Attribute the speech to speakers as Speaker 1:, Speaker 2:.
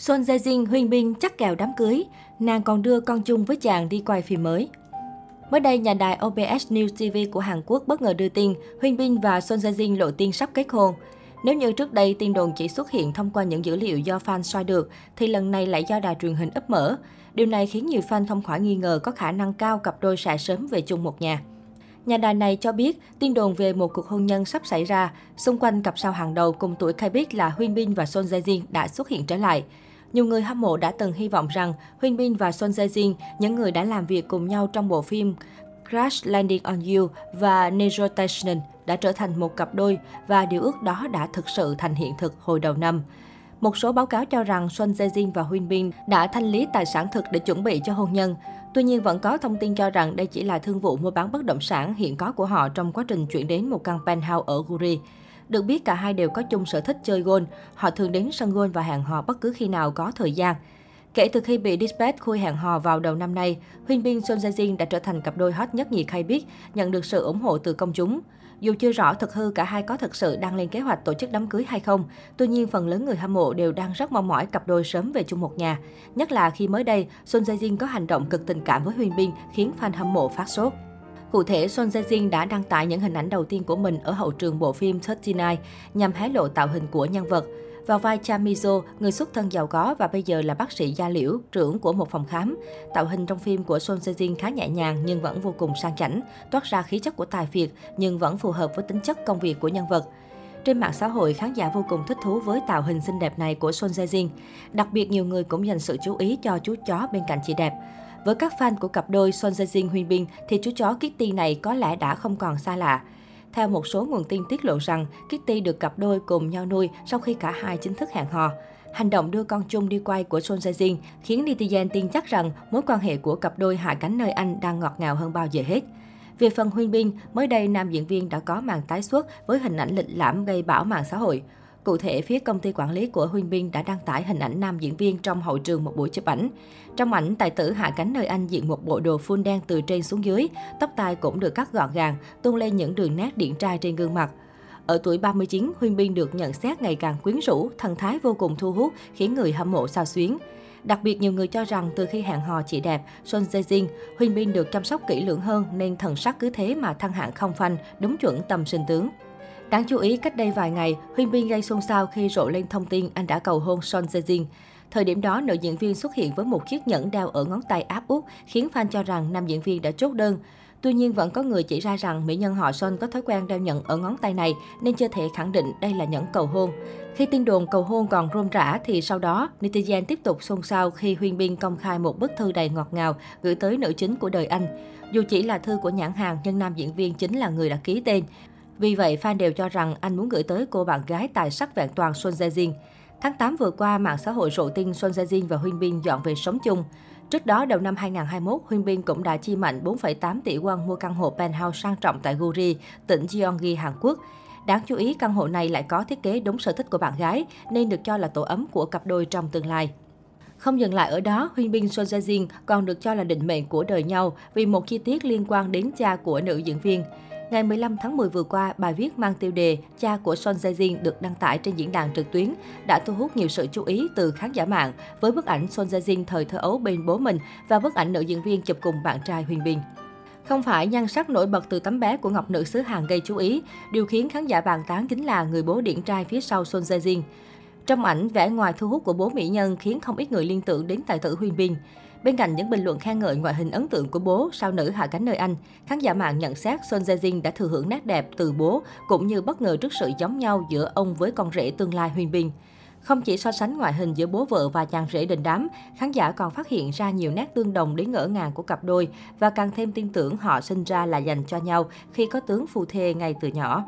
Speaker 1: Son Jae Jin, Huyên Bin chắc kèo đám cưới, nàng còn đưa con chung với chàng đi quay phim mới. Mới đây, nhà đài OBS News TV của Hàn Quốc bất ngờ đưa tin Huyên Bin và Son Jae Jin lộ tin sắp kết hôn. Nếu như trước đây tin đồn chỉ xuất hiện thông qua những dữ liệu do fan soi được, thì lần này lại do đài truyền hình ấp mở. Điều này khiến nhiều fan không khỏi nghi ngờ có khả năng cao cặp đôi sẽ sớm về chung một nhà. Nhà đài này cho biết tin đồn về một cuộc hôn nhân sắp xảy ra, xung quanh cặp sao hàng đầu cùng tuổi khai biết là Huyên Bin và Son Jae Jin đã xuất hiện trở lại. Nhiều người hâm mộ đã từng hy vọng rằng Huynh Bin và Son Jae Jin, những người đã làm việc cùng nhau trong bộ phim Crash Landing on You và Negotiation đã trở thành một cặp đôi và điều ước đó đã thực sự thành hiện thực hồi đầu năm. Một số báo cáo cho rằng Son Jae Jin và Huynh Bin đã thanh lý tài sản thực để chuẩn bị cho hôn nhân. Tuy nhiên, vẫn có thông tin cho rằng đây chỉ là thương vụ mua bán bất động sản hiện có của họ trong quá trình chuyển đến một căn penthouse ở Guri. Được biết cả hai đều có chung sở thích chơi golf, họ thường đến sân golf và hẹn hò bất cứ khi nào có thời gian. Kể từ khi bị Dispatch khui hẹn hò vào đầu năm nay, Huyên Bin Son Jae Jin đã trở thành cặp đôi hot nhất nhì khai biết, nhận được sự ủng hộ từ công chúng. Dù chưa rõ thực hư cả hai có thực sự đang lên kế hoạch tổ chức đám cưới hay không, tuy nhiên phần lớn người hâm mộ đều đang rất mong mỏi cặp đôi sớm về chung một nhà. Nhất là khi mới đây, Son Jae Jin có hành động cực tình cảm với Huyên Bin khiến fan hâm mộ phát sốt. Cụ thể, Son Jae Jin đã đăng tải những hình ảnh đầu tiên của mình ở hậu trường bộ phim 39 nhằm hé lộ tạo hình của nhân vật. Vào vai Cha Mizo, người xuất thân giàu có và bây giờ là bác sĩ da liễu, trưởng của một phòng khám. Tạo hình trong phim của Son Jae Jin khá nhẹ nhàng nhưng vẫn vô cùng sang chảnh, toát ra khí chất của tài phiệt nhưng vẫn phù hợp với tính chất công việc của nhân vật. Trên mạng xã hội, khán giả vô cùng thích thú với tạo hình xinh đẹp này của Son Jae Jin. Đặc biệt, nhiều người cũng dành sự chú ý cho chú chó bên cạnh chị đẹp. Với các fan của cặp đôi Son Jae Jin Huyên Bin thì chú chó Kitty này có lẽ đã không còn xa lạ. Theo một số nguồn tin tiết lộ rằng, Kitty được cặp đôi cùng nhau nuôi sau khi cả hai chính thức hẹn hò. Hành động đưa con chung đi quay của Son Jae Jin khiến netizen tin chắc rằng mối quan hệ của cặp đôi hạ cánh nơi Anh đang ngọt ngào hơn bao giờ hết. Về phần Huyên Bin, mới đây nam diễn viên đã có màn tái xuất với hình ảnh lịch lãm gây bão mạng xã hội. Cụ thể, phía công ty quản lý của Huynh Binh đã đăng tải hình ảnh nam diễn viên trong hậu trường một buổi chụp ảnh. Trong ảnh, tài tử hạ cánh nơi anh diện một bộ đồ full đen từ trên xuống dưới, tóc tai cũng được cắt gọn gàng, tôn lên những đường nét điển trai trên gương mặt. Ở tuổi 39, Huynh Binh được nhận xét ngày càng quyến rũ, thần thái vô cùng thu hút, khiến người hâm mộ sao xuyến. Đặc biệt nhiều người cho rằng từ khi hẹn hò chị đẹp, Son Jae Jin, Huynh Bin được chăm sóc kỹ lưỡng hơn nên thần sắc cứ thế mà thăng hạng không phanh, đúng chuẩn tầm sinh tướng. Đáng chú ý, cách đây vài ngày, Huyên Bin gây xôn xao khi rộ lên thông tin anh đã cầu hôn Son Jae Jin. Thời điểm đó, nữ diễn viên xuất hiện với một chiếc nhẫn đeo ở ngón tay áp út, khiến fan cho rằng nam diễn viên đã chốt đơn. Tuy nhiên, vẫn có người chỉ ra rằng mỹ nhân họ Son có thói quen đeo nhẫn ở ngón tay này nên chưa thể khẳng định đây là nhẫn cầu hôn. Khi tin đồn cầu hôn còn rôm rã thì sau đó, netizen tiếp tục xôn xao khi Huyên Bin công khai một bức thư đầy ngọt ngào gửi tới nữ chính của đời anh. Dù chỉ là thư của nhãn hàng nhưng nam diễn viên chính là người đã ký tên. Vì vậy, fan đều cho rằng anh muốn gửi tới cô bạn gái tài sắc vẹn toàn Son Jae Jin. Tháng 8 vừa qua, mạng xã hội rộ tin Son Jae Jin và Huyên Bin dọn về sống chung. Trước đó, đầu năm 2021, Huyên Bin cũng đã chi mạnh 4,8 tỷ won mua căn hộ penthouse sang trọng tại Guri, tỉnh Gyeonggi, Hàn Quốc. Đáng chú ý, căn hộ này lại có thiết kế đúng sở thích của bạn gái, nên được cho là tổ ấm của cặp đôi trong tương lai. Không dừng lại ở đó, Huyên Bin Son Jae Jin còn được cho là định mệnh của đời nhau vì một chi tiết liên quan đến cha của nữ diễn viên. Ngày 15 tháng 10 vừa qua, bài viết mang tiêu đề Cha của Son Jae Jin được đăng tải trên diễn đàn trực tuyến đã thu hút nhiều sự chú ý từ khán giả mạng với bức ảnh Son Jae Jin thời thơ ấu bên bố mình và bức ảnh nữ diễn viên chụp cùng bạn trai Huyền Bình. Không phải nhan sắc nổi bật từ tấm bé của ngọc nữ xứ Hàn gây chú ý, điều khiến khán giả bàn tán chính là người bố điển trai phía sau Son Jae Jin. Trong ảnh, vẻ ngoài thu hút của bố mỹ nhân khiến không ít người liên tưởng đến tài tử Huyền Bình. Bên cạnh những bình luận khen ngợi ngoại hình ấn tượng của bố, sao nữ hạ cánh nơi Anh, khán giả mạng nhận xét Son Jae Jin đã thừa hưởng nét đẹp từ bố, cũng như bất ngờ trước sự giống nhau giữa ông với con rể tương lai Huyền Bin. Không chỉ so sánh ngoại hình giữa bố vợ và chàng rể đình đám, khán giả còn phát hiện ra nhiều nét tương đồng đến ngỡ ngàng của cặp đôi và càng thêm tin tưởng họ sinh ra là dành cho nhau khi có tướng phù thê ngay từ nhỏ.